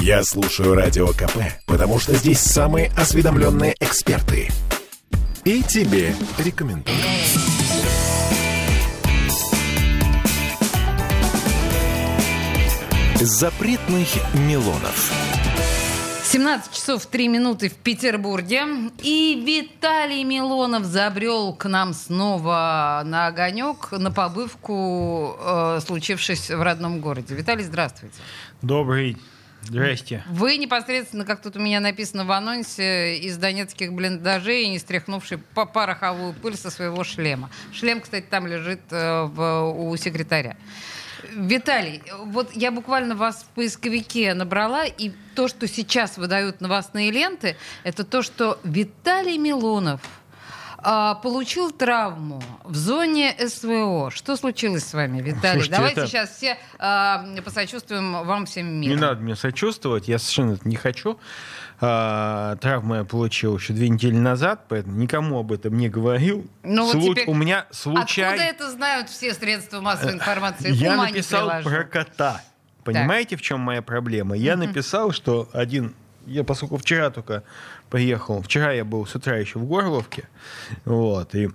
Я слушаю Радио КП, потому что здесь самые осведомленные эксперты. И тебе рекомендую. Запретных Милонов. 17 часов 3 минуты в Петербурге. И Виталий Милонов забрел к нам снова на огонек, на побывку, э, случившись в родном городе. Виталий, здравствуйте. Добрый Здрасте. Вы непосредственно, как тут у меня написано в анонсе, из донецких блиндажей, не стряхнувший по пороховую пыль со своего шлема. Шлем, кстати, там лежит э, в, у секретаря. Виталий, вот я буквально вас в поисковике набрала, и то, что сейчас выдают новостные ленты, это то, что Виталий Милонов а, получил травму в зоне СВО. Что случилось с вами, Виталий? Слушайте, Давайте это... сейчас все а, посочувствуем вам всем миром. Не надо мне сочувствовать, я совершенно это не хочу. А, травму я получил еще две недели назад, поэтому никому об этом не говорил. Ну, Слу... вот теперь... У меня случай... Откуда это знают все средства массовой информации? Я Ума написал про кота. Понимаете, так. в чем моя проблема? Я написал, что один я, поскольку вчера только приехал, вчера я был с утра еще в Горловке, вот, и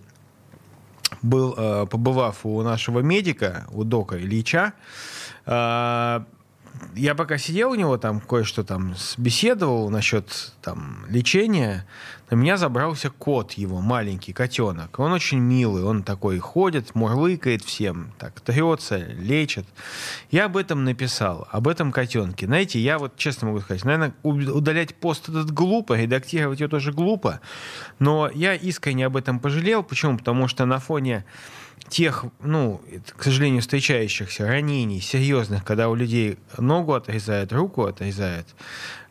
был, э, побывав у нашего медика, у дока Ильича, э, я пока сидел у него там, кое-что там беседовал насчет там лечения, на меня забрался кот его, маленький котенок. Он очень милый, он такой ходит, мурлыкает всем, так трется, лечит. Я об этом написал, об этом котенке. Знаете, я вот честно могу сказать, наверное, удалять пост этот глупо, редактировать его тоже глупо, но я искренне об этом пожалел. Почему? Потому что на фоне тех, ну, к сожалению, встречающихся ранений серьезных, когда у людей ногу отрезают, руку отрезают,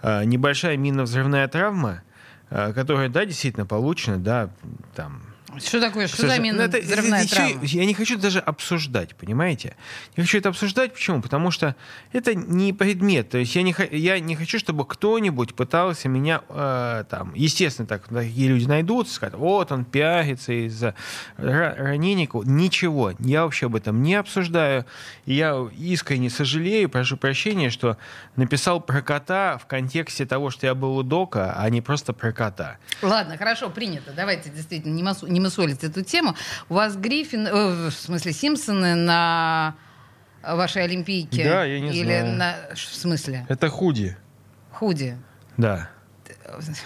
а, небольшая минно-взрывная травма, а, которая, да, действительно получена, да, там, что такое? Мина ну, взрывная травма? Я не хочу даже обсуждать, понимаете? Не хочу это обсуждать. Почему? Потому что это не предмет. То есть я не, я не хочу, чтобы кто-нибудь пытался меня э, там... Естественно, так, такие люди найдутся, скажут, вот он пиарится из-за ранения. Ничего. Я вообще об этом не обсуждаю. Я искренне сожалею, прошу прощения, что написал про кота в контексте того, что я был у Дока, а не просто про кота. Ладно, хорошо, принято. Давайте действительно не, массу, не мусолить эту тему. У вас Гриффин, э, в смысле Симпсоны на вашей Олимпийке? Да, я не Или знаю. На, в смысле? Это худи. Худи. Да.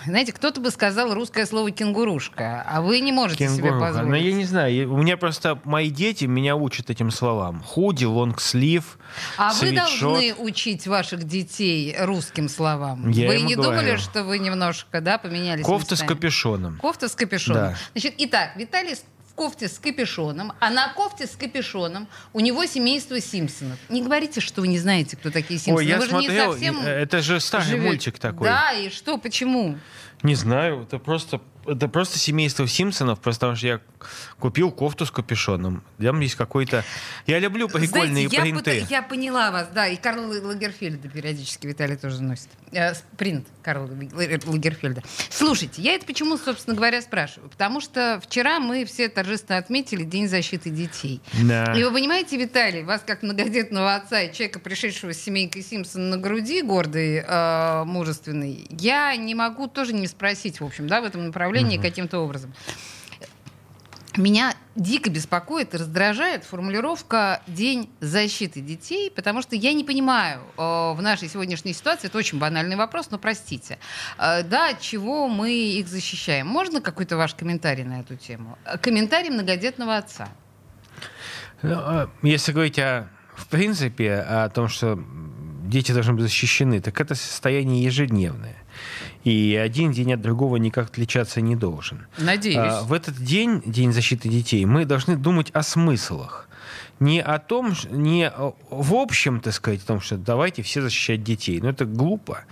Знаете, кто-то бы сказал русское слово кенгурушка, а вы не можете Кенгуруха. себе позволить. Но я не знаю, у меня просто мои дети меня учат этим словам. Худи, лонгслив, А свитшот. вы должны учить ваших детей русским словам. Я вы не говорю. думали, что вы немножко, да, поменялись Кофта местами? с капюшоном. Кофта с капюшоном. Да. Значит, итак, Виталий кофте с капюшоном, а на кофте с капюшоном у него семейство Симпсонов. Не говорите, что вы не знаете, кто такие Симпсоны. Ой, я вы же смотрел, не совсем это же старый живете. мультик такой. Да, и что, почему? Не знаю, это просто, это просто семейство Симпсонов, потому что я купил кофту с капюшоном. Там есть какой-то... Я люблю прикольные Знаете, я, принты. пыта- я поняла вас, да, и Карл Лагерфельда периодически Виталий тоже носит. Э, принт Карла Лагерфельда. Слушайте, я это почему, собственно говоря, спрашиваю? Потому что вчера мы все торжественно отметили День защиты детей. Да. И вы понимаете, Виталий, вас как многодетного отца и человека, пришедшего с семейкой Симпсон на груди, гордый, э, мужественный, я не могу тоже не спросить, в общем, да, в этом направлении каким-то образом. Меня дико беспокоит и раздражает формулировка «День защиты детей», потому что я не понимаю э, в нашей сегодняшней ситуации, это очень банальный вопрос, но простите, э, да, чего мы их защищаем? Можно какой-то ваш комментарий на эту тему? Э, Комментарий многодетного отца. Ну, а, Если говорить о, в принципе о том, что дети должны быть защищены, так это состояние ежедневное. И один день от другого никак отличаться не должен. Надеюсь. А, В этот день, День защиты детей, мы должны думать о смыслах. Не о том, не в общем, так сказать, о том, что давайте все защищать детей. Но это глупо.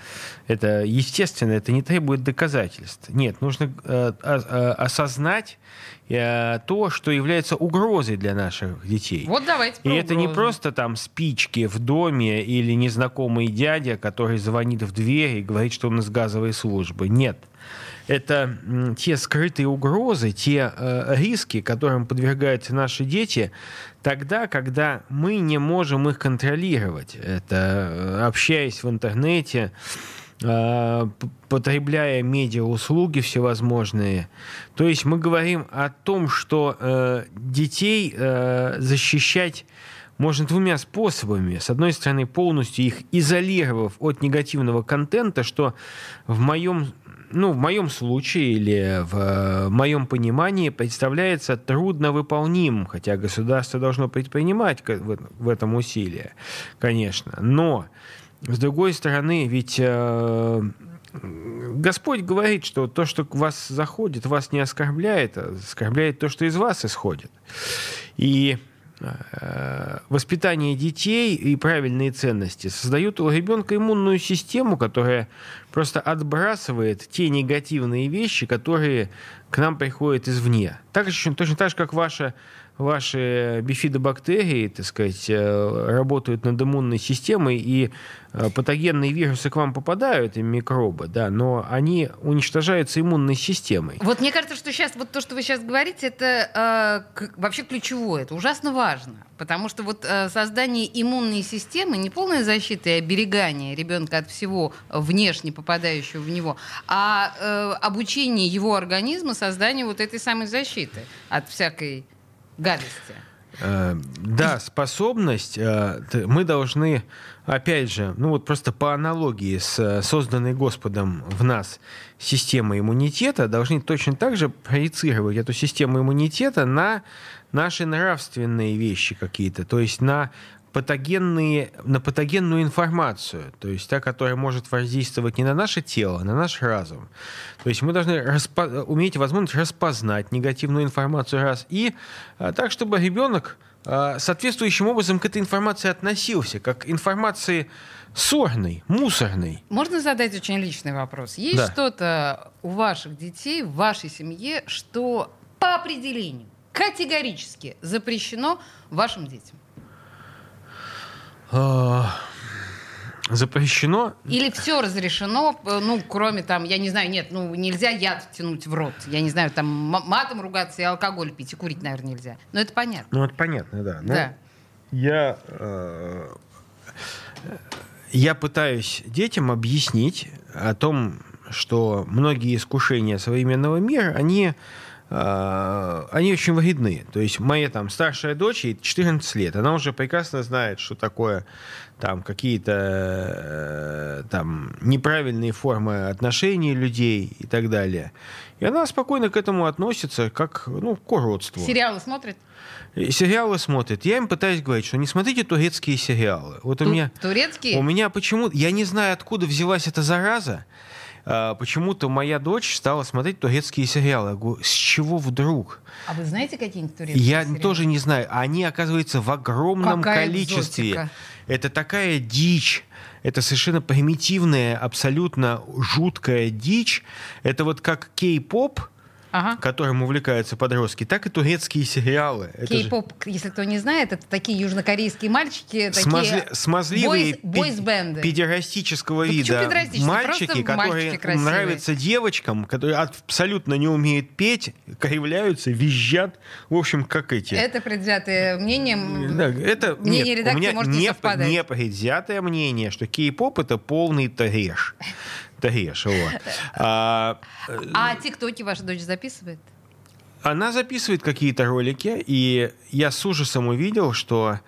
Это естественно, это не требует доказательств. Нет, нужно э, осознать э, то, что является угрозой для наших детей. Вот давайте И это не просто там спички в доме или незнакомый дядя, который звонит в дверь и говорит, что он из газовой службы. Нет. Это те скрытые угрозы, те э, риски, которым подвергаются наши дети тогда, когда мы не можем их контролировать. Это э, общаясь в интернете, э, потребляя медиа-услуги всевозможные. То есть мы говорим о том, что э, детей защищать можно двумя способами. С одной стороны, полностью их изолировав от негативного контента, что в моем ну, в моем случае или в э, моем понимании представляется трудновыполнимым, хотя государство должно предпринимать в этом усилия, конечно. Но, с другой стороны, ведь э, Господь говорит, что то, что к вас заходит, вас не оскорбляет, а оскорбляет то, что из вас исходит. И Э, воспитание детей и правильные ценности создают у ребенка иммунную систему, которая просто отбрасывает те негативные вещи, которые к нам приходят извне. Так же, точно так же, как ваша ваши бифидобактерии, так сказать, э, работают над иммунной системой, и э, патогенные вирусы к вам попадают, и микробы, да, но они уничтожаются иммунной системой. Вот мне кажется, что сейчас вот то, что вы сейчас говорите, это э, вообще ключевое, это ужасно важно, потому что вот э, создание иммунной системы, не полная защита и оберегание ребенка от всего внешне попадающего в него, а э, обучение его организма созданию вот этой самой защиты от всякой гадости. Э, да, способность э, мы должны, опять же, ну вот просто по аналогии с э, созданной Господом в нас системой иммунитета, должны точно так же проецировать эту систему иммунитета на наши нравственные вещи какие-то, то есть на патогенные, на патогенную информацию, то есть та, которая может воздействовать не на наше тело, а на наш разум. То есть мы должны распо- уметь возможность распознать негативную информацию раз, и а, так, чтобы ребенок а, соответствующим образом к этой информации относился, как информации сорной, мусорной. Можно задать очень личный вопрос? Есть да. что-то у ваших детей, в вашей семье, что по определению категорически запрещено вашим детям? А, запрещено. Или все разрешено, ну, кроме там, я не знаю, нет, ну, нельзя яд тянуть в рот. Я не знаю, там матом ругаться и алкоголь пить, и курить, наверное, нельзя. Но это понятно. Ну, это понятно, да. Но да. Я, э, я пытаюсь детям объяснить о том, что многие искушения современного мира, они они очень вредны. То есть моя там старшая дочь, ей 14 лет, она уже прекрасно знает, что такое там какие-то э, там неправильные формы отношений людей и так далее. И она спокойно к этому относится, как ну, к уродству. Сериалы смотрит? Сериалы смотрит. Я им пытаюсь говорить, что не смотрите турецкие сериалы. Вот у меня, турецкие? У меня почему... Я не знаю, откуда взялась эта зараза. А, почему-то моя дочь стала смотреть турецкие сериалы. Я говорю, с чего вдруг? А вы знаете какие-нибудь турецкие Я сериалы? тоже не знаю. Они, оказывается, в огромном Какая количестве. Экзотика. Это такая дичь. Это совершенно примитивная, абсолютно жуткая дичь. Это вот как кей-поп, ага. которым увлекаются подростки, так и турецкие сериалы. Кей-поп, же... если кто не знает, это такие южнокорейские мальчики, Смазли... такие смазливые бойс-бенды. педерастического ну, вида мальчики, которые нравятся девочкам, которые абсолютно не умеют петь, кривляются, визжат, в общем, как эти. Это предвзятое мнение. Да, это мнение нет, редакции у меня может не, не не предвзятое мнение, что кей-поп это полный трэш трэш. Вот. А, а тиктоки ваша дочь записывает? Она записывает какие-то ролики, и я с ужасом увидел, что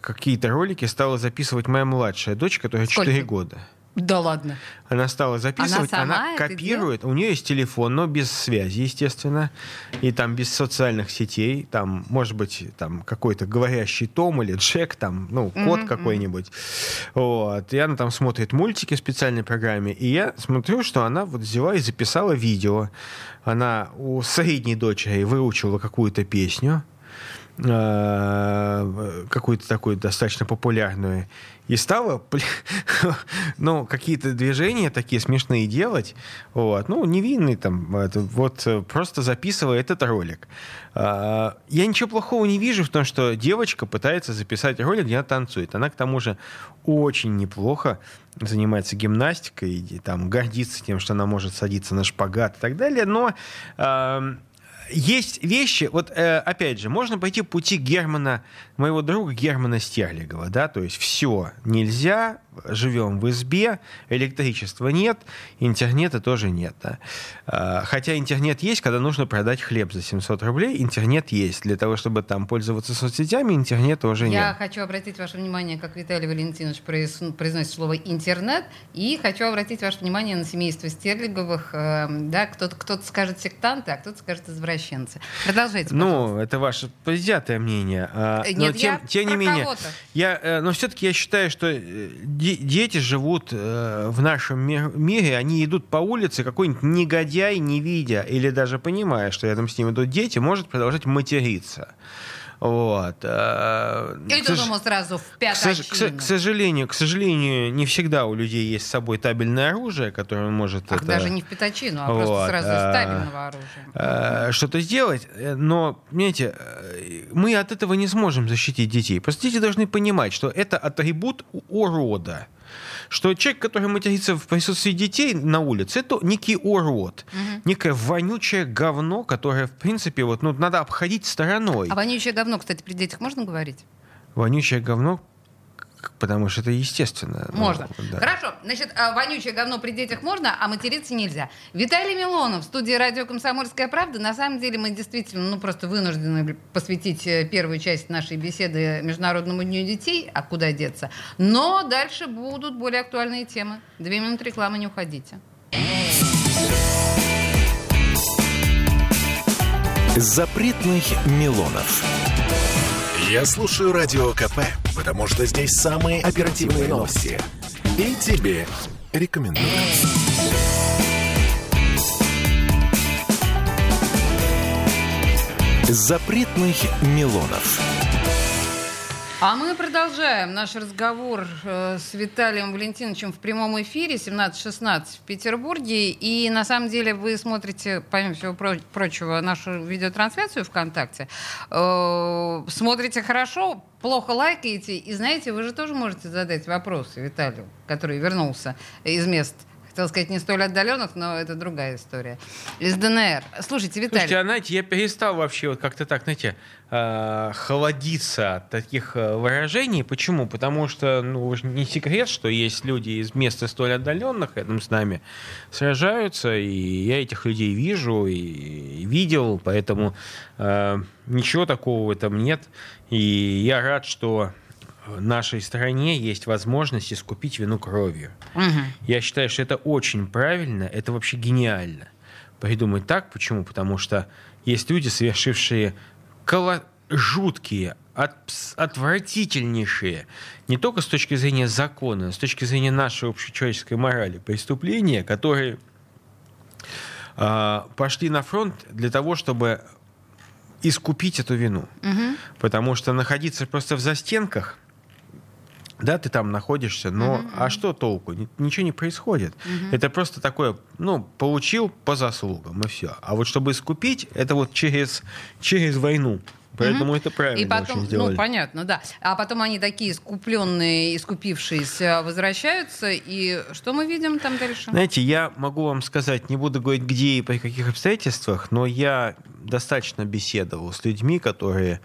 какие-то ролики стала записывать моя младшая дочь, которая Сколько? 4 года. Да ладно. Она стала записывать, она, сама она копирует. У нее есть телефон, но без связи, естественно, и там без социальных сетей. Там, может быть, там какой-то говорящий Том или Джек, там, ну, код mm-hmm. какой-нибудь. Вот. И она там смотрит мультики в специальной программе. И я смотрю, что она вот взяла и записала видео. Она у средней дочери выучила какую-то песню э, какую-то такую достаточно популярную и стала ну, какие-то движения такие смешные делать. Вот. Ну, невинный там, вот просто записывая этот ролик. А, я ничего плохого не вижу в том, что девочка пытается записать ролик, где она танцует. Она, к тому же, очень неплохо занимается гимнастикой, и там гордится тем, что она может садиться на шпагат и так далее. Но есть вещи, вот э, опять же, можно пойти по пути Германа, моего друга Германа Стерлигова, да, то есть все нельзя, живем в избе, электричества нет, интернета тоже нет. Да. А, хотя интернет есть, когда нужно продать хлеб за 700 рублей, интернет есть. Для того, чтобы там пользоваться соцсетями, интернета уже Я нет. Я хочу обратить ваше внимание, как Виталий Валентинович произносит слово «интернет», и хочу обратить ваше внимание на семейство Стерлиговых. Э, да, кто-то, кто-то скажет сектанты, а кто-то скажет извращенцы. Продолжайте, ну, пожалуйста. Ну, это ваше предвзятое мнение. А, Нет, но тем, я тем не менее, я, э, но все-таки я считаю, что дети живут э, в нашем мире, они идут по улице, какой-нибудь негодяй, не видя или даже понимая, что рядом с ним идут дети, может продолжать материться. Вот. Э, и тут ему сразу в пяточину. К, к, к, сожалению, к сожалению, не всегда у людей есть с собой табельное оружие, которое он может... Ах, это, даже не в пятачину, а вот, просто сразу из э, табельного оружия. Что-то сделать. Но, понимаете, мы от этого не сможем защитить детей. Просто дети должны понимать, что это атрибут урода что человек, который матерится в присутствии детей на улице, это некий урод, угу. некое вонючее говно, которое, в принципе, вот, ну, надо обходить стороной. А вонючее говно, кстати, при детях можно говорить? Вонючее говно Потому что это естественно. Ну, можно. Ну, да. Хорошо. Значит, а, вонючее говно при детях можно, а материться нельзя. Виталий Милонов в студии радио «Комсомольская правда». На самом деле мы действительно, ну, просто вынуждены посвятить э, первую часть нашей беседы Международному дню детей, а куда деться. Но дальше будут более актуальные темы. Две минуты рекламы, не уходите. Запретных Милонов. Я слушаю Радио КП, потому что здесь самые оперативные новости. И тебе рекомендую. Запретных Милонов. А мы продолжаем наш разговор э, с Виталием Валентиновичем в прямом эфире 17.16 в Петербурге. И на самом деле вы смотрите, помимо всего прочего, нашу видеотрансляцию ВКонтакте. Э, смотрите хорошо, плохо лайкаете. И знаете, вы же тоже можете задать вопросы Виталию, который вернулся из мест хотел сказать, не столь отдаленных, но это другая история. Из ДНР. Слушайте, Виталий. Слушайте, а знаете, я перестал вообще вот как-то так, знаете, э, холодиться от таких э, выражений. Почему? Потому что, ну, не секрет, что есть люди из мест столь отдаленных рядом с нами сражаются, и я этих людей вижу и видел, поэтому э, ничего такого в этом нет. И я рад, что нашей стране есть возможность искупить вину кровью. Угу. Я считаю, что это очень правильно, это вообще гениально. Придумать так. Почему? Потому что есть люди, совершившие коло... жуткие, от... отвратительнейшие, не только с точки зрения закона, но с точки зрения нашей общечеловеческой морали, преступления, которые э, пошли на фронт для того, чтобы искупить эту вину. Угу. Потому что находиться просто в застенках – да, ты там находишься, но uh-huh, а что толку? Ничего не происходит. Uh-huh. Это просто такое, ну, получил по заслугам, и все. А вот чтобы искупить, это вот через, через войну. Поэтому угу. это правильно и потом, очень сделали. Ну, понятно, да. А потом они такие искупленные, искупившиеся возвращаются, и что мы видим там дальше? Знаете, я могу вам сказать, не буду говорить, где и при каких обстоятельствах, но я достаточно беседовал с людьми, которые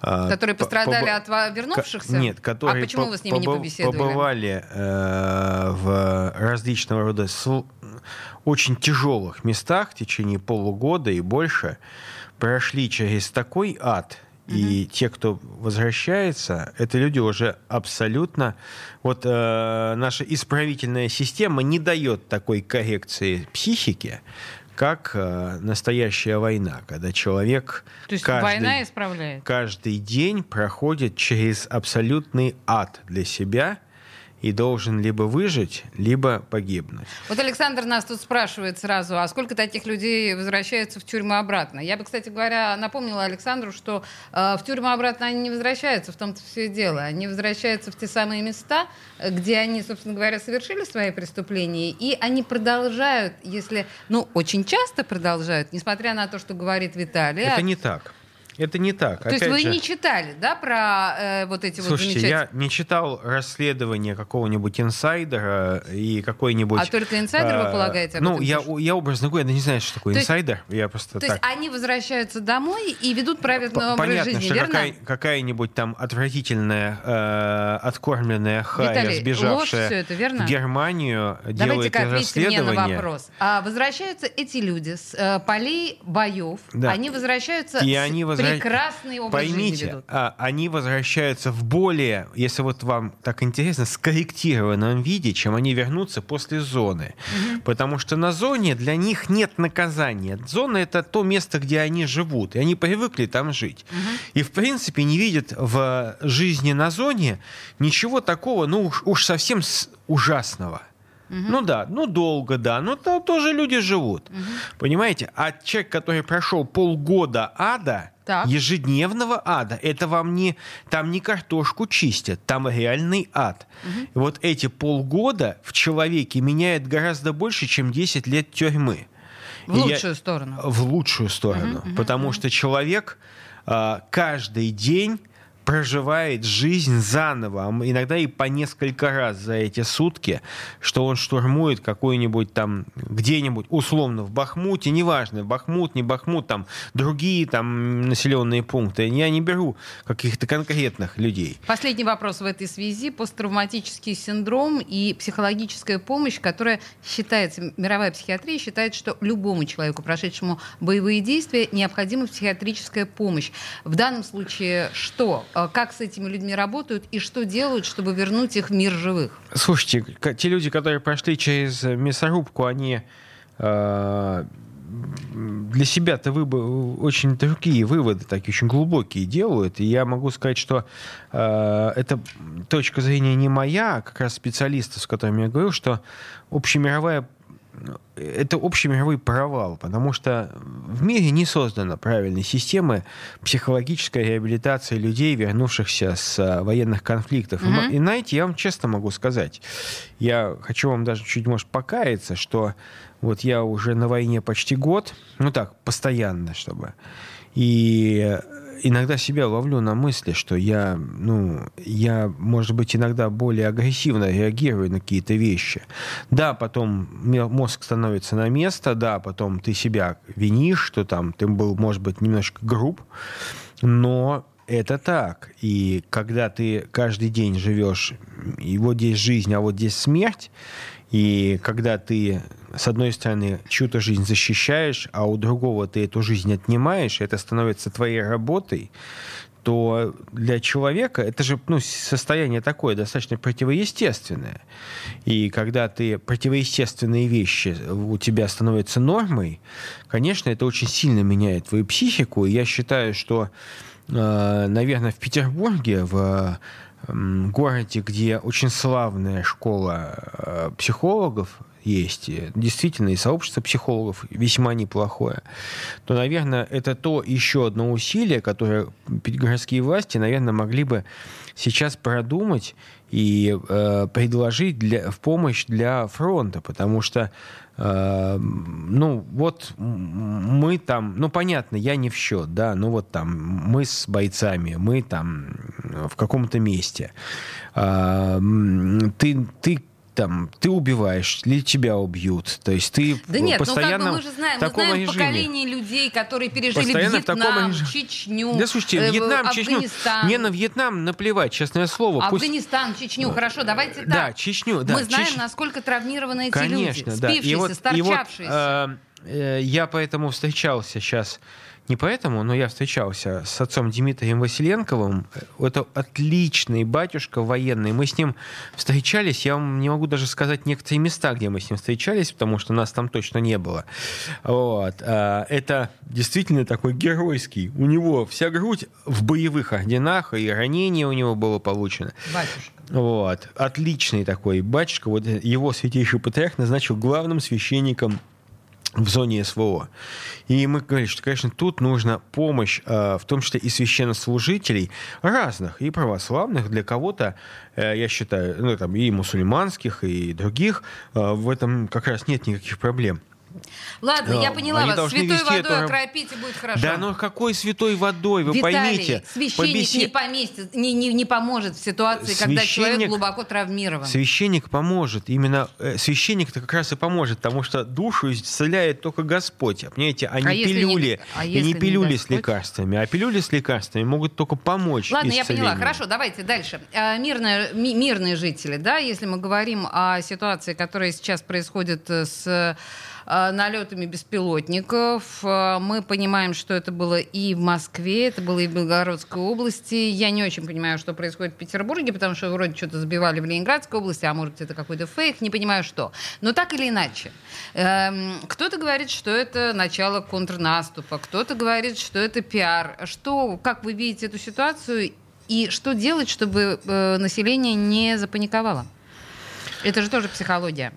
которые пострадали от вернувшихся? Нет, которые а почему вы с ними не побеседовали? побывали э, в различного рода очень тяжелых местах в течение полугода и больше, прошли через такой ад, и те, кто возвращается, это люди уже абсолютно... Вот э, наша исправительная система не дает такой коррекции психики, как э, настоящая война, когда человек То есть каждый, война исправляет. каждый день проходит через абсолютный ад для себя и должен либо выжить, либо погибнуть. Вот Александр нас тут спрашивает сразу, а сколько таких людей возвращаются в тюрьму обратно? Я бы, кстати говоря, напомнила Александру, что э, в тюрьму обратно они не возвращаются, в том-то все дело. Они возвращаются в те самые места, где они, собственно говоря, совершили свои преступления, и они продолжают, если, ну, очень часто продолжают, несмотря на то, что говорит Виталий. Это не так. Это не так. То есть Опять вы же, не читали, да, про э, вот эти вот Слушайте, замечательные... я не читал расследование какого-нибудь инсайдера и какой-нибудь... А только инсайдер, вы э, полагаете, об Ну, я, я образно говоря, я не знаю, что такое То есть- инсайдер. Я просто То так... есть они возвращаются домой и ведут праведный образ Понятно, жизни, что верно? какая, какая-нибудь там отвратительная, э, откормленная хая, Виталий, ложь сбежавшая всё это, верно? в Германию, делает Давайте-ка ответьте мне на вопрос. А возвращаются эти люди с э, полей боев, Да. они возвращаются И с они прекрасный образ жизни Поймите, ведут. а, они возвращаются в более, если вот вам так интересно, скорректированном виде, чем они вернутся после зоны. Потому что на зоне для них нет наказания. Зона это то место, где они живут, и они привыкли там жить. И в принципе не видят в жизни на зоне ничего такого, ну уж, уж совсем с- ужасного. Ну да, ну долго, да, но там тоже люди живут. Понимаете? А человек, который прошел полгода ада, Так. ежедневного ада, это вам не, там не картошку чистят, там реальный ад. И вот эти полгода в человеке меняет гораздо больше, чем 10 лет тюрьмы. В И я- лучшую сторону. в лучшую сторону. потому что человек а, каждый день проживает жизнь заново, а иногда и по несколько раз за эти сутки, что он штурмует какой-нибудь там где-нибудь условно в Бахмуте, неважно, Бахмут, не Бахмут, там другие там населенные пункты. Я не беру каких-то конкретных людей. Последний вопрос в этой связи. Посттравматический синдром и психологическая помощь, которая считается, мировая психиатрия считает, что любому человеку, прошедшему боевые действия, необходима психиатрическая помощь. В данном случае что? Э, Как с этими людьми работают и что делают, чтобы вернуть их в мир живых? Слушайте, те люди, которые прошли через мясорубку, они э, для себя-то выбо- очень другие выводы, такие очень глубокие делают. И я могу сказать, что э, это точка зрения не моя, а как раз специалистов, с которыми я говорил, что общемировая это общемировой провал, потому что в мире не создана правильной системы психологической реабилитации людей, вернувшихся с а, военных конфликтов. И м- И, знаете, я вам честно могу сказать, я хочу вам даже чуть, может, покаяться, что вот я уже на войне почти год, ну так, постоянно, чтобы. И иногда себя ловлю на мысли, что я, ну, я, может быть, иногда более агрессивно реагирую на какие-то вещи. Да, потом мозг становится на место, да, потом ты себя винишь, что там ты был, может быть, немножко груб, но это так. И когда ты каждый день живешь, и вот здесь жизнь, а вот здесь смерть, и когда ты, с одной стороны, чью-то жизнь защищаешь, а у другого ты эту жизнь отнимаешь, это становится твоей работой, то для человека это же ну, состояние такое достаточно противоестественное. И когда ты противоестественные вещи у тебя становятся нормой, конечно, это очень сильно меняет твою психику. И я считаю, что, э, наверное, в Петербурге, в городе, где очень славная школа э, психологов есть, действительно, и сообщество психологов весьма неплохое, то, наверное, это то еще одно усилие, которое городские власти, наверное, могли бы сейчас продумать и э, предложить для, в помощь для фронта, потому что э, ну вот мы там, ну понятно, я не в счет, да, ну вот там мы с бойцами, мы там в каком-то месте, А, ты ты там ты убиваешь или тебя убьют, то есть ты Да нет, ну как постоянно бы мы же знаем, мы таком знаем режиме. поколение людей, которые пережили Постоянно таком Вьетнам, режиме. Чечню, Да слушайте, э, Вьетнам, Чечню, не на Вьетнам наплевать, честное слово, пусть Афганистан, Чечню, хорошо, давайте так. Да, Чечню, да, Мы знаем, Чеч- насколько травмированы эти Конечно, люди, да. спившиеся, И вот, и вот, э, э, я поэтому встречался сейчас, не поэтому, но я встречался с отцом Дмитрием Василенковым. Это отличный батюшка военный. Мы с ним встречались, я вам не могу даже сказать некоторые места, где мы с ним встречались, потому что нас там точно не было. Вот. А, Это действительно такой геройский. У него вся грудь в боевых орденах, и ранение у него было получено. Батюшка. Вот. Отличный такой батюшка. Вот его святейший патриарх назначил главным священником в зоне СВО. И мы говорили, что, конечно, тут нужна помощь, э, в том числе и священнослужителей разных, и православных, для кого-то, э, я считаю, ну, там, и мусульманских, и других, э, в этом как раз нет никаких проблем. Ладно, я поняла они вас. Святой водой эту- окропить и будет хорошо. Да ну какой святой водой, вы Виталий, поймите. священник побеси- не, поместит, не, не, не поможет в ситуации, когда человек Священник- глубоко травмирован. Священник поможет. Именно э, священник-то как раз и поможет, потому что душу исцеляет только Господь. Понимаете, а не А не пилюли. Г- а и не не пилюли с Господь? лекарствами. А пилюли с лекарствами могут только помочь Ладно, я поняла. исцелению. Хорошо, давайте дальше. А, Мирные, ми- мирные жители, да, если мы говорим о ситуации, которая сейчас происходит э, с налетами беспилотников, э, мы понимаем, что это было и в Москве, это было и в Белгородской области. Я не очень понимаю, что происходит в Петербурге, потому что вроде что-то сбивали в Ленинградской области, а может это какой-то фейк, не понимаю что. Но так или иначе, эм, кто-то говорит, что это начало контрнаступа, кто-то говорит, что это пиар. Что, как вы видите эту ситуацию и что делать, чтобы э, население не запаниковало? Это же тоже психология.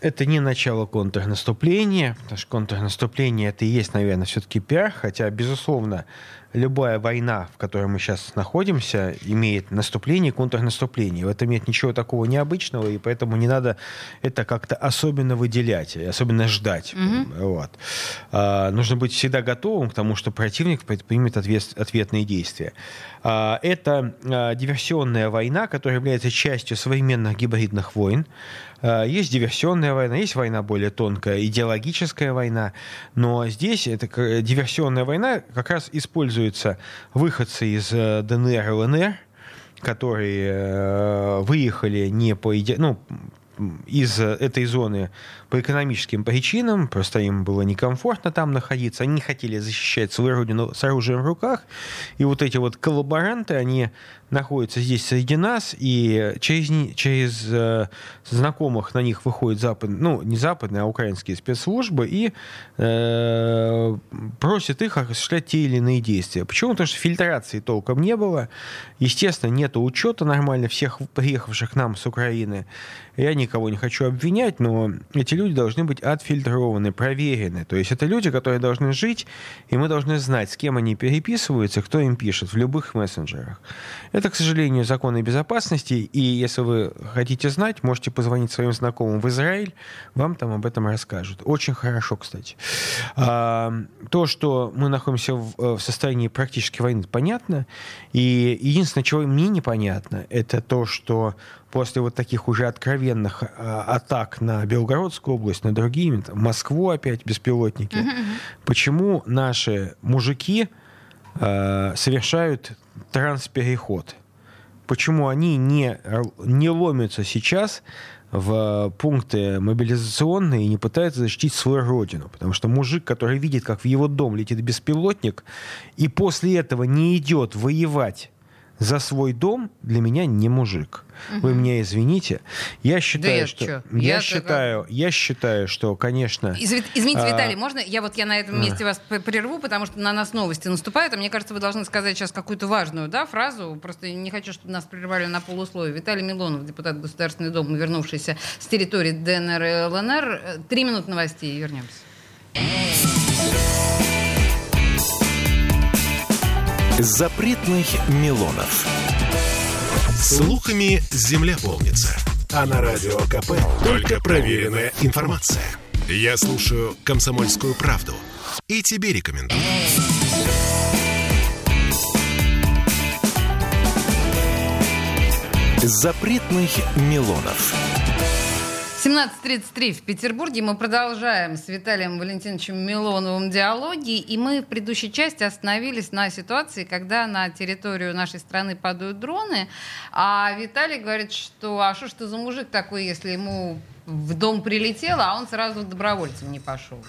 Это не начало контрнаступления, потому что контрнаступление это и есть, наверное, все-таки пиар, хотя, безусловно, любая война, в которой мы сейчас находимся, имеет наступление и контрнаступление. В этом нет ничего такого необычного, и поэтому не надо это как-то особенно выделять, особенно ждать. Вот. А, нужно быть всегда готовым к тому, что противник предпримет ответ- ответные действия. А, это а, диверсионная война, которая является частью современных гибридных войн. А, Есть диверсионная война, есть война более тонкая, идеологическая война. Но здесь эта диверсионная война как раз используется выходцы из э, ДНР и ЛНР, которые э, выехали не по иде... ну, из э, этой зоны по экономическим причинам, просто им было некомфортно там находиться, они не хотели защищать свою родину с оружием в руках, и вот эти вот коллаборанты, они находятся здесь среди нас, и через, через э, знакомых на них выходят запад, ну, не западные, а украинские спецслужбы, и э, просят их осуществлять те или иные действия. Почему? Потому что фильтрации толком не было, естественно, нет учета нормально всех приехавших к нам с Украины. Я никого не хочу обвинять, но эти люди должны быть отфильтрованы, проверены. То есть это люди, которые должны жить, и мы должны знать, с кем они переписываются, кто им пишет в любых мессенджерах. Это, к сожалению, законы безопасности, и если вы хотите знать, можете позвонить своим знакомым в Израиль, вам там об этом расскажут. Очень хорошо, кстати. А, то, что мы находимся в, э, в состоянии практически войны, понятно. И единственное, чего мне непонятно, это то, что после вот таких уже откровенных а, атак на Белгородскую область, на другие, Москву опять беспилотники, почему наши мужики э, совершают транспереход? Почему они не, р- не ломятся сейчас в пункты мобилизационные и не пытаются защитить свою родину? Потому что мужик, который видит, как в его дом летит беспилотник, и после этого не идет воевать за свой дом, для меня не мужик. Вы меня извините. Я считаю, я что чё? я Я-то считаю, я считаю, что, конечно, Изв- Извините, А. Виталий, можно я вот я на этом месте вас прерву, потому что на нас новости наступают, а мне кажется, вы должны сказать сейчас какую-то важную да, фразу. Просто не хочу, чтобы нас прервали на полусловие. Виталий Милонов, депутат Государственной Думы, вернувшийся с территории ДНР и ЛНР. Э, Три минуты новостей и вернемся. Запретных Милонов. Слухами земля полнится. А на радио КП только проверенная информация. Я слушаю «Комсомольскую правду» и тебе рекомендую. Запретных Милонов. 17.33 в Петербурге. Мы продолжаем с Виталием Валентиновичем Милоновым диалоги. И мы в предыдущей части остановились на ситуации, когда на территорию нашей страны падают дроны. А Виталий говорит, что а что ж ты за мужик такой, если ему в дом прилетело, а он сразу добровольцем не пошел.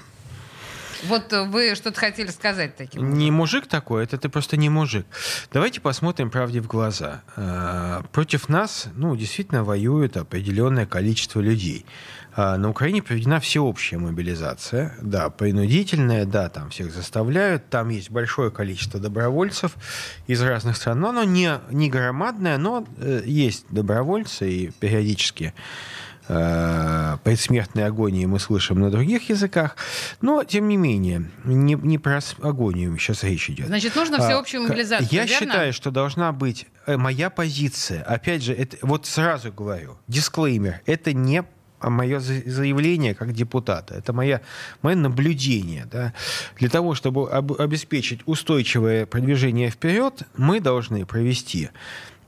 Вот э, вы что-то хотели сказать таким. Не мужик такой, это ты просто не мужик. Давайте посмотрим правде в глаза. Э, Против нас, ну, действительно воюет определенное количество людей. А На Украине проведена всеобщая мобилизация, да, принудительная, да, там всех заставляют, там есть большое количество добровольцев из разных стран, но оно не, не громадное, но э, есть добровольцы и периодически э, предсмертной агонии мы слышим на других языках, но, тем не менее, не, не про агонию сейчас речь идет. Значит, нужно А, всеобщую мобилизацию, Я верно? считаю, что должна быть э, моя позиция. Опять же, это, вот сразу говорю, дисклеймер, это не мое заявление как депутата, это моя, мое наблюдение. Да? Для того, чтобы об, обеспечить устойчивое продвижение вперед, мы должны провести,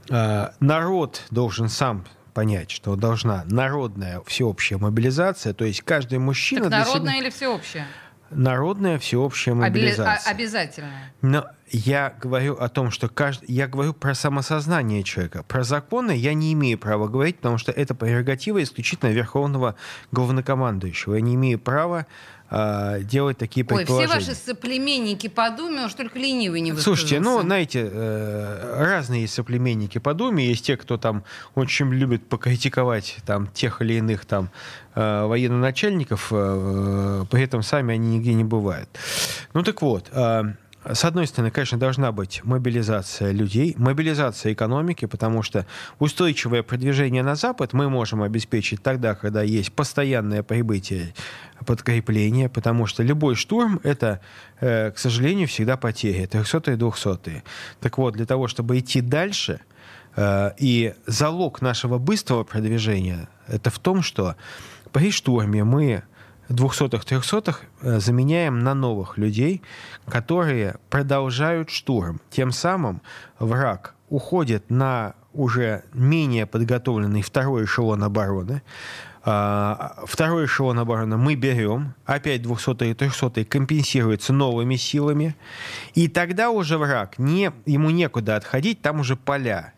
э, народ должен сам понять, что должна народная всеобщая мобилизация, то есть каждый мужчина... Так народная себя... или всеобщая? Народная всеобщая мобилизация. Обязательно. Но я говорю о том, что каждый, я говорю про самосознание человека. Про законы я не имею права говорить, потому что это прерогатива исключительно верховного главнокомандующего. Я не имею права э, делать такие предположения. Ой, все ваши соплеменники по Думе уж только ленивый не Слушайте, ну, знаете, э, разные есть соплеменники по Думе. Есть те, кто там очень любит покритиковать там тех или иных там э, военноначальников, э, при этом сами они нигде не бывают. Ну так вот, э, с одной стороны, конечно, должна быть мобилизация людей, мобилизация экономики, потому что устойчивое продвижение на Запад мы можем обеспечить тогда, когда есть постоянное прибытие подкрепления, потому что любой штурм — это, э, к сожалению, всегда потери, 300 и 200 Так вот, для того, чтобы идти дальше, э, и залог нашего быстрого продвижения — это в том, что при штурме мы 200-х, 300-х э, заменяем на новых людей, которые продолжают штурм. Тем самым враг уходит на уже менее подготовленный второй эшелон обороны. А, второй эшелон обороны мы берем, опять 200 и 300 компенсируется новыми силами, и тогда уже враг, не, ему некуда отходить, там уже поля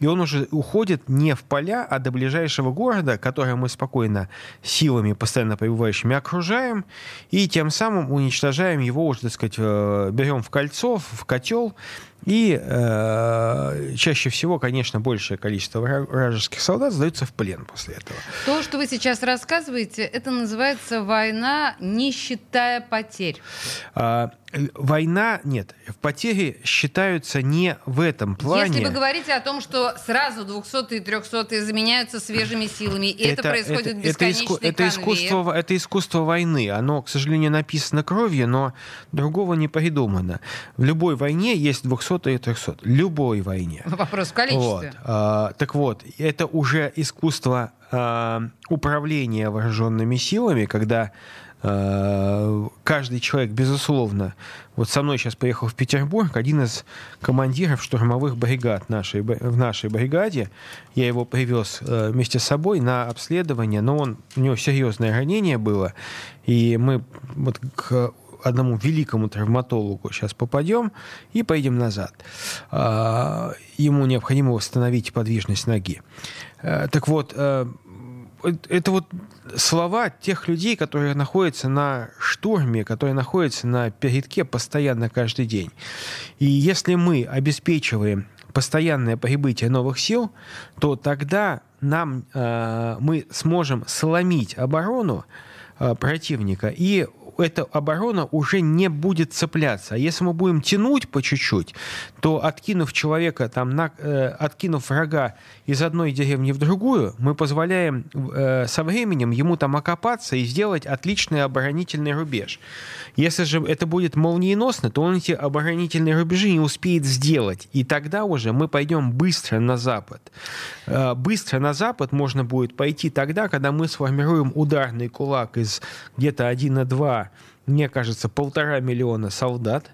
и он уже уходит не в поля, а до ближайшего города, который мы спокойно силами постоянно пребывающими окружаем, и тем самым уничтожаем его уже, так сказать, э, берем в кольцо, в котел, и э, чаще всего, конечно, большее количество вражеских солдат сдаются в плен после этого. То, что вы сейчас рассказываете, это называется война, не считая потерь. А, война, нет, в потери считаются не в этом плане. Если вы говорите о том, что сразу 200 и 300 заменяются свежими силами, и это, это происходит это, бесконечный это, иску, это искусство, это искусство войны. Оно, к сожалению, написано кровью, но другого не придумано. В любой войне есть 200 и 300. Любой войне. Вопрос в количестве. Вот. А, так вот, это уже искусство а, управления вооруженными силами, когда Э, каждый человек, безусловно, вот со мной сейчас поехал в Петербург один из командиров штурмовых бригад нашей, в нашей бригаде. Я его привез э, вместе с собой на обследование, но он, у него серьезное ранение было, и мы вот к одному великому травматологу сейчас попадем и поедем назад. А, ему необходимо восстановить подвижность ноги. Э, так вот, это вот слова тех людей, которые находятся на штурме, которые находятся на передке постоянно каждый день. И если мы обеспечиваем постоянное прибытие новых сил, то тогда нам э, мы сможем сломить оборону э, противника и эта оборона уже не будет цепляться. А если мы будем тянуть по чуть-чуть, то откинув человека, там, на, э, откинув врага из одной деревни в другую, мы позволяем э, со временем ему там окопаться и сделать отличный оборонительный рубеж. Если же это будет молниеносно, то он эти оборонительные рубежи не успеет сделать. И тогда уже мы пойдем быстро на запад. Э, быстро на запад можно будет пойти тогда, когда мы сформируем ударный кулак из где-то 1 на 2 мне кажется, полтора миллиона солдат.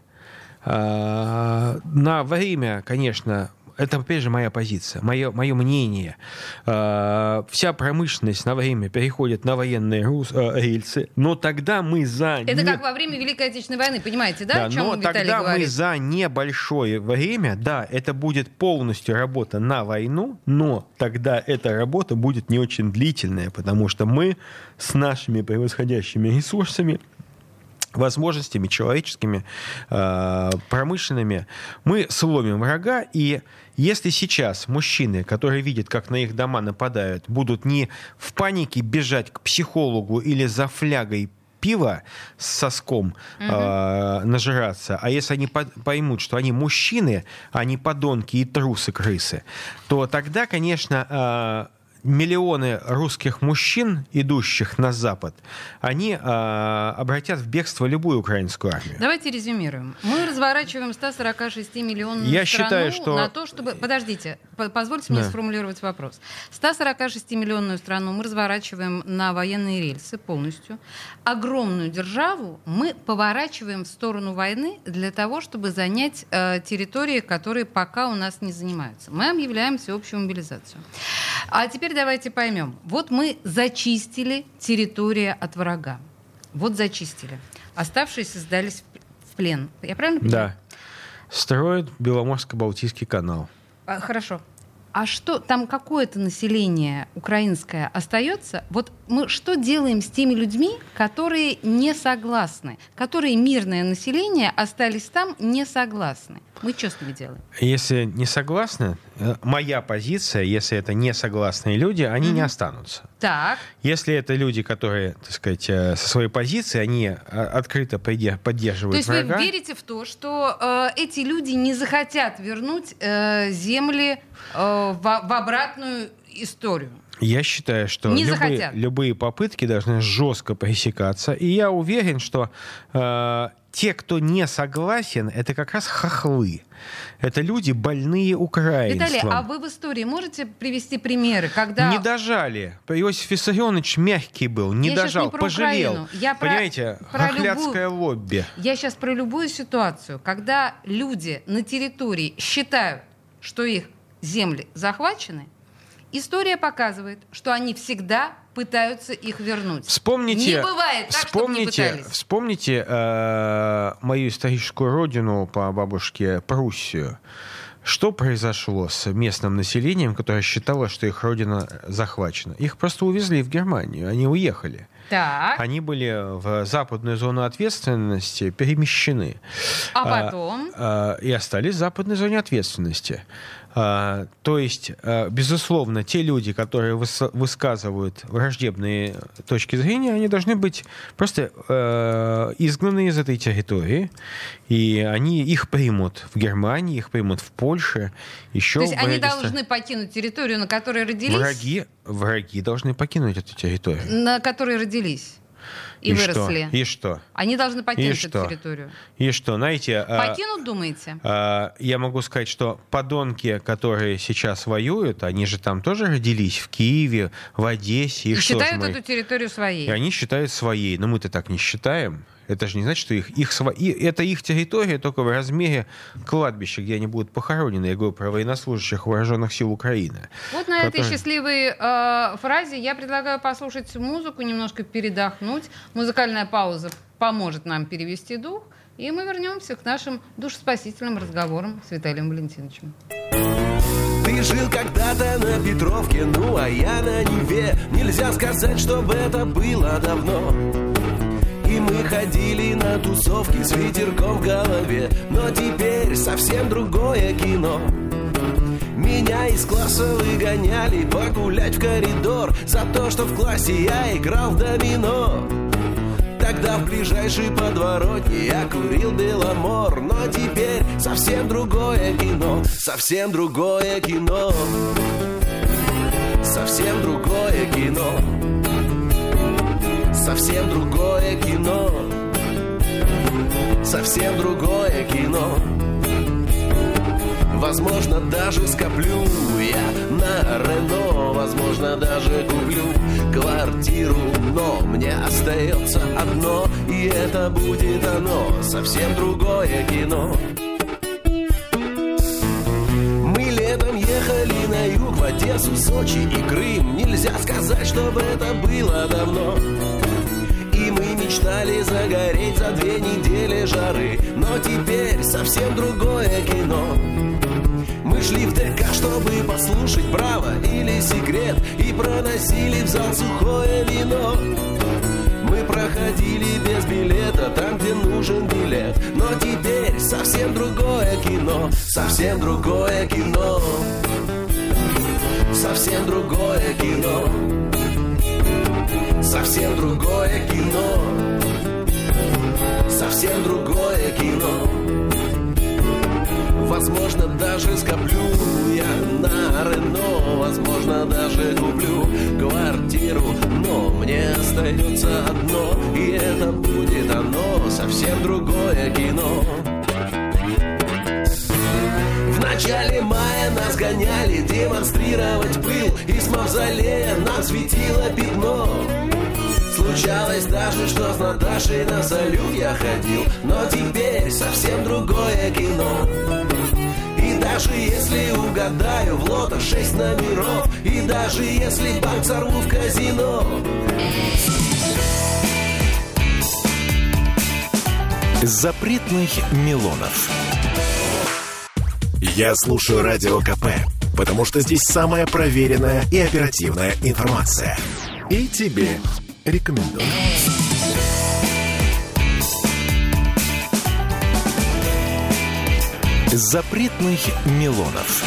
А, на время, конечно, это, опять же, моя позиция, мое, мое мнение. А, вся промышленность на время переходит на военные а, рельсы, но тогда мы за... Это не... как во время Великой Отечественной войны, понимаете, да, да о чем но Виталий тогда говорит? мы за небольшое время, да, это будет полностью работа на войну, но тогда эта работа будет не очень длительная, потому что мы с нашими превосходящими ресурсами возможностями человеческими, э, промышленными, мы сломим врага, и если сейчас мужчины, которые видят, как на их дома нападают, будут не в панике бежать к психологу или за флягой пива с соском угу. э, нажираться, а если они поймут, что они мужчины, а не подонки и трусы крысы, то тогда, конечно, э, миллионы русских мужчин, идущих на Запад, они э, обратят в бегство любую украинскую армию. Давайте резюмируем. Мы разворачиваем 146 миллионную Я страну считаю, что... на то, чтобы... Подождите, позвольте мне да. сформулировать вопрос. 146 миллионную страну мы разворачиваем на военные рельсы полностью. Огромную державу мы поворачиваем в сторону войны для того, чтобы занять э, территории, которые пока у нас не занимаются. Мы объявляем всеобщую мобилизацию. А теперь давайте поймем. Вот мы зачистили территорию от врага. Вот зачистили. Оставшиеся сдались в плен. Я правильно понимаю? Да. Строят Беломорско-Балтийский канал. А, хорошо а что там какое-то население украинское остается? Вот мы что делаем с теми людьми, которые не согласны, которые мирное население остались там не согласны? Мы ними делаем? Если не согласны, э, моя позиция, если это не согласные люди, они mm-hmm. не останутся. Так. Если это люди, которые, так сказать, э, со своей позиции, они э, открыто поддерживают То есть врага. вы верите в то, что э, эти люди не захотят вернуть э, земли э, в, в обратную историю? Я считаю, что не любые, любые попытки должны жестко пресекаться. И я уверен, что э, те, кто не согласен, это как раз хохлы. Это люди больные украинством. Виталий, а вы в истории можете привести примеры, когда... Не дожали. Иосиф Виссарионович мягкий был, не я дожал, не про пожалел. Украину. Я Понимаете, про, хохлядское любую... лобби. Я сейчас про любую ситуацию, когда люди на территории считают, что их земли захвачены, история показывает, что они всегда пытаются их вернуть. Вспомните, не бывает так, вспомните, не вспомните э, мою историческую родину по бабушке Пруссию. Что произошло с местным населением, которое считало, что их родина захвачена? Их просто увезли в Германию, они уехали. Так. Они были в западную зону ответственности перемещены. А потом? А, а, и остались в западной зоне ответственности. А, то есть, а, безусловно, те люди, которые высказывают враждебные точки зрения, они должны быть просто а, изгнаны из этой территории, и они их примут в Германии, их примут в Польше, еще. То есть они должны покинуть территорию, на которой родились? Враги, враги должны покинуть эту территорию. На которой родились и, и выросли. Что? И что? Они должны покинуть и эту что? территорию. И что, знаете... А, Покинут, а, думаете? А, я могу сказать, что подонки, которые сейчас воюют, они же там тоже родились в Киеве, в Одессе. И, и считают эту территорию своей. И они считают своей. Но мы-то так не считаем. Это же не значит, что их, их сво... и это их территория только в размере кладбища, где они будут похоронены. Я говорю про военнослужащих вооруженных сил Украины. Вот на которые... этой счастливой э, фразе я предлагаю послушать музыку, немножко передохнуть. Музыкальная пауза поможет нам перевести дух. И мы вернемся к нашим душеспасительным разговорам с Виталием Валентиновичем. Ты жил когда-то на Петровке, ну а я на Неве Нельзя сказать, чтобы это было давно и мы ходили на тусовки с ветерком в голове Но теперь совсем другое кино меня из класса выгоняли погулять в коридор За то, что в классе я играл в домино Тогда в ближайшей подворотне я курил Беломор. Но теперь совсем другое кино Совсем другое кино. Совсем другое кино. Совсем другое кино. Совсем другое кино Возможно, даже скоплю я на Рено. Возможно, даже куплю квартиру Но мне остается одно И это будет оно. Совсем другое кино. Мы летом ехали на юг В Одессу, Сочи и Крым. Нельзя сказать, чтобы это было давно. Мечтали загореть за две недели жары. Но теперь совсем другое кино. мы шли в ДК, чтобы послушать право или секрет И проносили в зал сухое вино. Мы проходили без билета, там, где нужен билет Но теперь совсем другое кино Совсем другое кино. Совсем другое кино. Совсем другое кино. Совсем другое кино Возможно, даже скоплю я на Рено Возможно, даже куплю квартиру. Но мне остается одно И это будет оно Совсем другое кино. В начале мая нас гоняли демонстрировать пыл Из мавзолея нам светило пятно. Случалось даже, что с Наташей на салют я ходил Но теперь совсем другое кино. И даже если угадаю в лото шесть номеров И даже если банк сорву в казино Запретных Милонов. Я слушаю Радио КП, потому что здесь самая проверенная и оперативная информация. И тебе рекомендую. Запретных Милонов.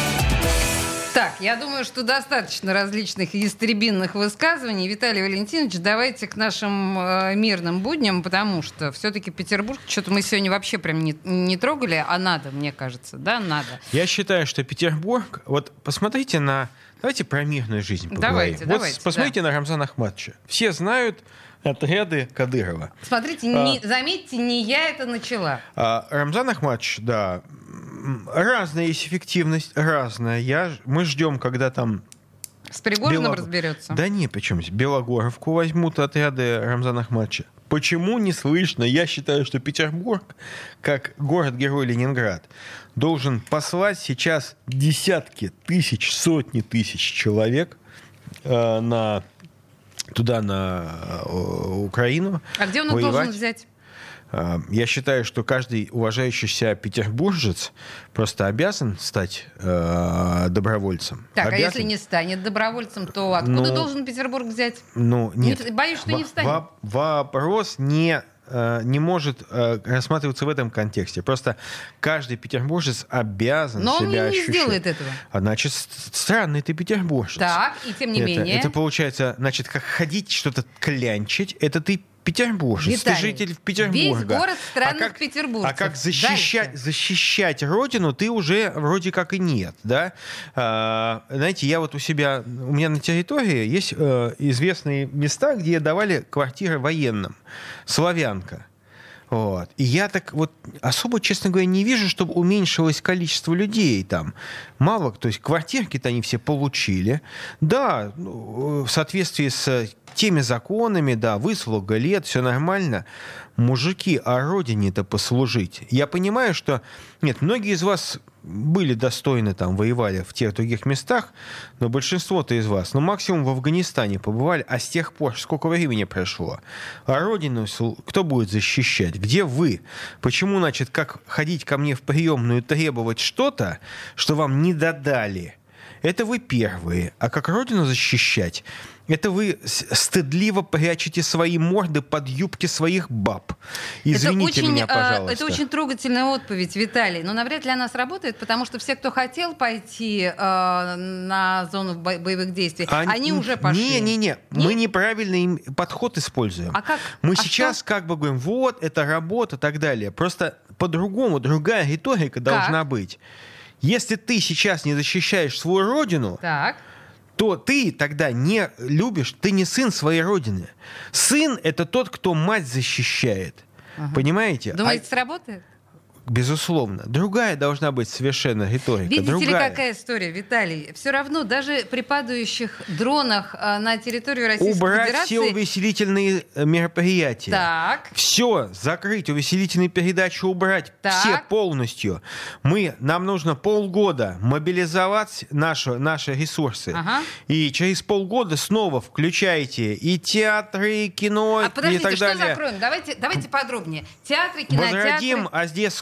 Так, я думаю, что достаточно различных истребинных высказываний. Виталий Валентинович, давайте к нашим э, мирным будням, потому что все-таки Петербург, что-то мы сегодня вообще прям не, не трогали, а надо, мне кажется, да, надо. Я считаю, что Петербург, вот посмотрите на, давайте про мирную жизнь поговорим. Давайте, вот давайте, посмотрите на Рамзана Ахматовича. Все знают отряды Кадырова. Смотрите, не, заметьте, не я это начала. А, Рамзан Ахматович, да, разная есть эффективность, разная. Я, мы ждем, когда там... С Пригожиным Бело- разберется. Да не, здесь Белогоровку возьмут отряды Рамзана Ахматовича. Почему не слышно? Я считаю, что Петербург, как город-герой Ленинград, должен послать сейчас десятки тысяч, сотни тысяч человек э, на туда, на э, Украину. А где он их воевать. должен взять? Э, Я считаю, что каждый уважающий себя петербуржец просто обязан стать э, добровольцем. Так, а Обязан. если не станет добровольцем, то откуда Ну, должен Петербург взять? Ну, Не- нет. боюсь, что не Во- встанет. во- Вопрос не, э, не может э, рассматриваться в этом контексте. Просто каждый петербуржец обязан Но он себя не ощущать. сделает этого. А значит, странный ты петербуржец. Так, и тем не это, менее. Это получается, значит, как ходить, что-то клянчить, это ты петербуржец, ты Виталий, житель Петербурга. весь город странных а как. А как защищать, Дальше. защищать родину ты уже вроде как и нет, да? А, знаете, я вот у себя, у меня на территории есть э, известные места, где давали квартиры военным. Славянка. Вот. И я так вот особо, честно говоря, не вижу, чтобы уменьшилось количество людей там. Мало, то есть квартирки-то они все получили. Да, ну, в соответствии с теми законами, да, выслуга лет, все нормально. Мужики, а родине-то послужить. Я понимаю, что... Нет, многие из вас были достойны там, воевали в тех других местах, но большинство-то из вас, ну, максимум в Афганистане побывали, а с тех пор сколько времени прошло? А родину кто будет защищать? Где вы? Почему, значит, как ходить ко мне в приемную требовать что-то, что вам не додали? Это вы первые. А как родину защищать? Это вы стыдливо прячете свои морды под юбки своих баб. Извините это очень, меня, а, пожалуйста. Это очень трогательная отповедь, Виталий. Но навряд ли она сработает, потому что все, кто хотел пойти а, на зону бо- боевых действий, А, они уже пошли. Не-не-не, мы неправильный подход используем. А как? Мы А сейчас что? как бы говорим, вот, это работа и так далее. Просто по-другому, другая риторика должна быть. Если ты сейчас не защищаешь свою родину, Так. То ты тогда не любишь, ты не сын своей родины. Сын — это тот, кто мать защищает. Понимаете? А- Думаете, сработает? Безусловно. Другая должна быть совершенно риторика. Видите ли, другая. какая история, Виталий? Все равно даже при падающих дронах а, на территорию Российской Убрать Федерации... все увеселительные э, мероприятия. Так. Все, закрыть увеселительные передачи, убрать Так. все полностью. Мы, нам нужно полгода мобилизовать наши, наши ресурсы. Ага. И через полгода снова включайте и театры, и кино, А и подождите, так что далее. закроем? Давайте, давайте подробнее. Театры, Возродим кинотеатры.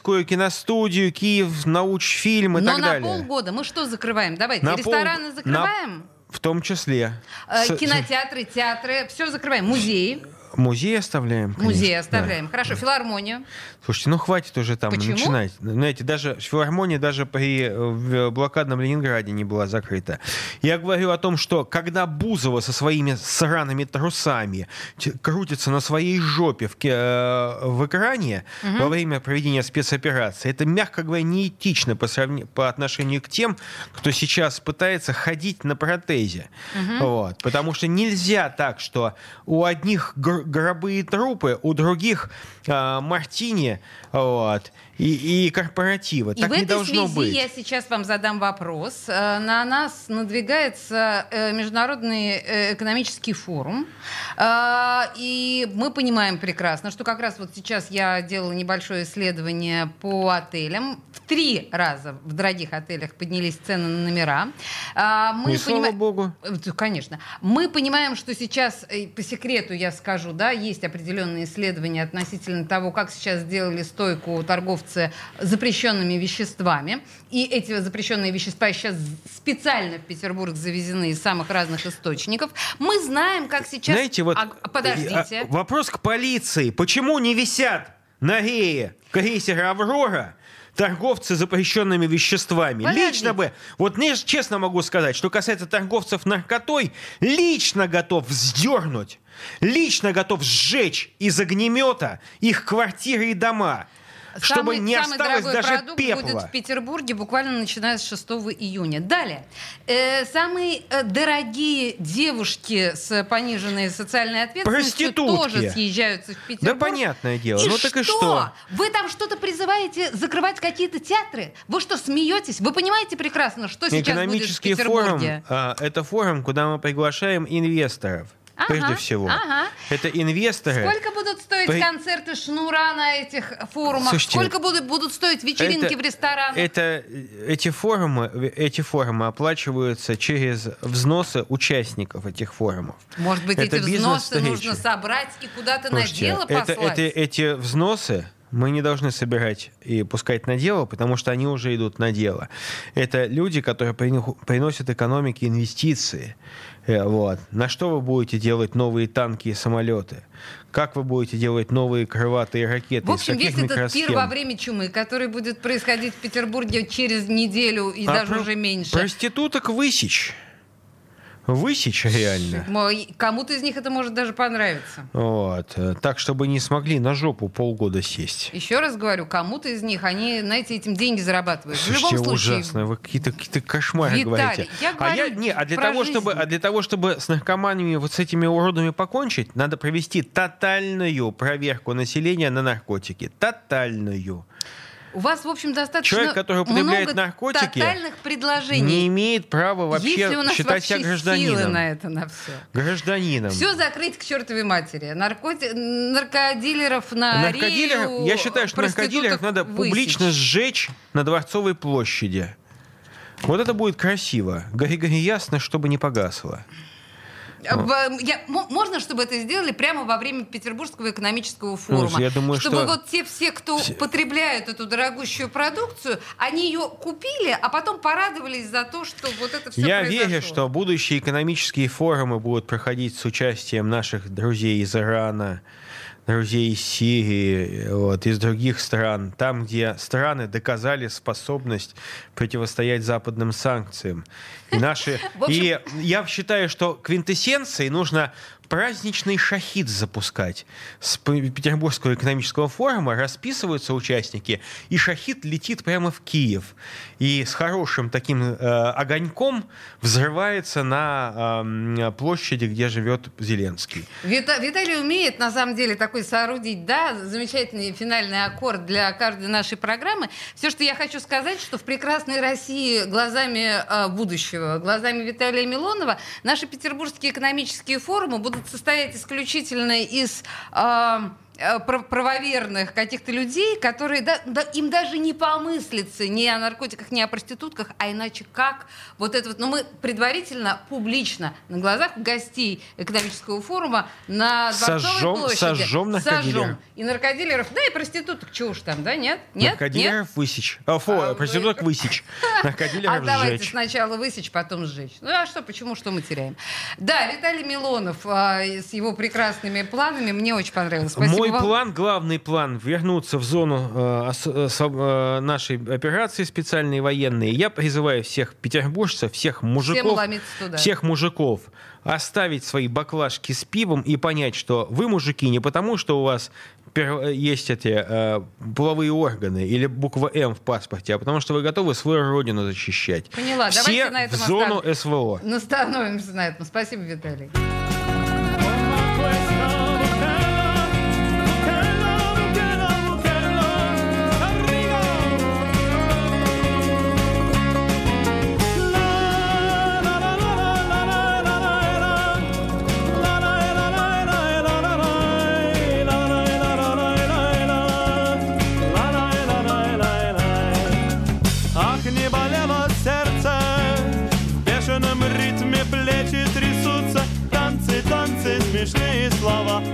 Оздесскую киностудию, Киев, научфильм и Но так на далее. полгода мы что закрываем? Давайте, На пол- рестораны на- закрываем? В том числе. Э, С- Кинотеатры, театры, все закрываем. Музеи. Музей оставляем. Конечно. Музей оставляем. Да. Хорошо, филармонию. Слушайте, ну хватит уже там Почему? начинать. Знаете, даже филармония даже при в блокадном Ленинграде не была закрыта. Я говорю о том, что когда Бузова со своими сраными трусами крутится на своей жопе в, э, в экране угу. во время проведения спецоперации, это, мягко говоря, неэтично по, сравнению, по отношению к тем, кто сейчас пытается ходить на протезе. Угу. Вот. Потому что нельзя так, что у одних гробы и трупы, у других э, мартини, вот, и, и корпоративы. И так в не этой должно связи быть. я сейчас вам задам вопрос. Э, на нас надвигается э, Международный э, экономический форум. И мы понимаем прекрасно, что как раз вот сейчас я делала небольшое исследование по отелям. В три раза в дорогих отелях поднялись цены на номера. Мы и поним... слава богу. Конечно. Мы понимаем, что сейчас, по секрету я скажу, да, есть определенные исследования относительно того, как сейчас сделали стойку торговцы запрещенными веществами. И эти запрещенные вещества сейчас специально в Петербург завезены из самых разных источников. Мы знаем, как сейчас... Знаете, вот... А, подождите. А, вопрос к полиции. Почему не висят на рее крейсера «Аврора» торговцы запрещенными веществами. Подожди. Лично бы, вот мне честно могу сказать, что касается торговцев наркотой, лично готов вздернуть, лично готов сжечь из огнемета их квартиры и дома чтобы самый, не самый осталось даже продукт пепла. будет в Петербурге буквально начиная с 6 июня. Далее. Э, самые э, дорогие девушки с пониженной социальной ответственностью тоже съезжаются в Петербург. Да понятное дело. И ну что? так и что? Вы там что-то призываете закрывать какие-то театры? Вы что, смеетесь? Вы понимаете прекрасно, что сейчас будет в Петербурге? форум а, это форум, куда мы приглашаем инвесторов ага, прежде всего. Ага. Это инвесторы. Сколько будут стоить При... концерты Шнура на этих форумах? Слушайте, Сколько будут, будут стоить вечеринки это, в ресторанах? Это, эти, форумы, эти форумы оплачиваются через взносы участников этих форумов. Может быть, это эти взносы нужно собрать и куда-то на дело послать? Это, это, эти взносы мы не должны собирать и пускать на дело, потому что они уже идут на дело. Это люди, которые приносят экономике инвестиции. Э, вот. На что вы будете делать новые танки и самолеты? Как вы будете делать новые крылатые ракеты? В общем, весь этот пир во время чумы, который будет происходить в Петербурге через неделю и а даже про- уже меньше. Проституток высечь высечь реально. Кому-то из них это может даже понравиться. Вот. Так, чтобы не смогли на жопу полгода сесть. Еще раз говорю, кому-то из них, они, знаете, этим деньги зарабатывают. Слушайте, в любом случае. ужасно. Вы какие-то какие кошмары Виталий, говорите. Я говорю а я, не, а для того, жизнь. чтобы, а для того, чтобы с наркоманами, вот с этими уродами покончить, надо провести тотальную проверку населения на наркотики. Тотальную. У вас, в общем, достаточно Человек, который употребляет много наркотики, тотальных предложений. не имеет права вообще Есть ли у нас считать себя гражданином. Силы на это, на все. Гражданином. Все закрыть к чертовой матери. Наркоти... Наркодилеров на Наркодилеров, Рию, Я считаю, что наркодилеров надо высечь. публично сжечь на Дворцовой площади. Вот это будет красиво. Гори-гори ясно, чтобы не погасло. Я, можно, чтобы это сделали прямо во время Петербургского экономического форума? Ну, я думаю, чтобы что... вот те все, кто все... потребляют эту дорогущую продукцию, они ее купили, а потом порадовались за то, что вот это все Я произошло. верю, что будущие экономические форумы будут проходить с участием наших друзей из Ирана, друзей из Сирии, вот, из других стран, там, где страны доказали способность противостоять западным санкциям. И, наши, и я считаю, что квинтэссенцией нужно праздничный шахид запускать. С Петербургского экономического форума расписываются участники, и шахид летит прямо в Киев. И с хорошим таким э, огоньком взрывается на э, площади, где живет Зеленский. Вита, Виталий умеет, на самом деле, такой соорудить, да, замечательный финальный аккорд для каждой нашей программы. Все, что я хочу сказать, что в прекрасной России глазами э, будущего, глазами Виталия Милонова, наши петербургские экономические форумы будут состоять исключительно из э, правоверных каких-то людей, которые да, да, им даже не помыслится ни о наркотиках, ни о проститутках, а иначе как вот это вот, ну мы предварительно, публично, на глазах гостей экономического форума на Дворцовой сожжем, площади сожжем наркодилеров. И наркодилеров, да, и проституток, чего уж там, да, нет? Нет? Наркодилеров нет? высечь. А, фу, а, проституток вы... высечь. Наркодилеров А давайте сначала высечь, потом сжечь. Ну а что, почему, что мы теряем? Да, Виталий Милонов а, с его прекрасными планами мне очень понравилось. Спасибо Мой вам. план, главный план, вернуться в зону э, э, нашей операции специальной военной. Я призываю всех петербуржцев, всех мужиков, всех мужиков оставить свои баклажки с пивом и понять, что вы мужики не потому, что у вас есть эти э, половые органы или буква М в паспорте, а потому что вы готовы свою родину защищать. Поняла. Все Давайте на этом в зону остав... СВО. Настановимся на этом. Спасибо, Виталий.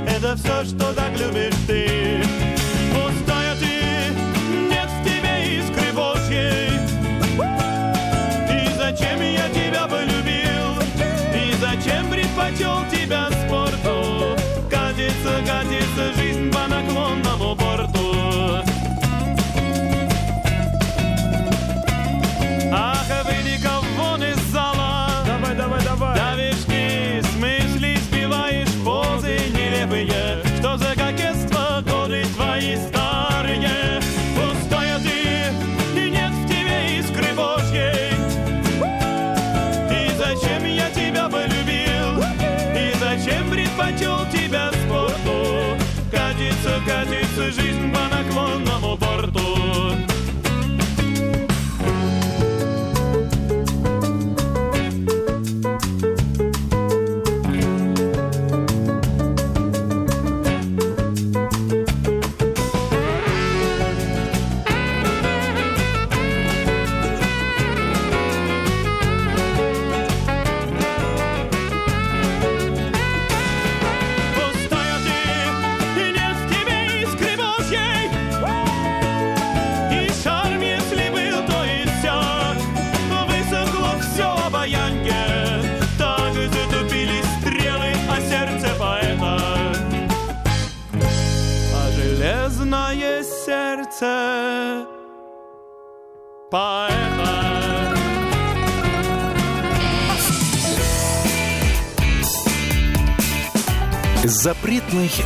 Это все, что так любишь ты. Пустая ты, нет в тебе искры Божьей. И зачем я тебя полюбил? И зачем предпочел тебя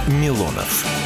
Милонов.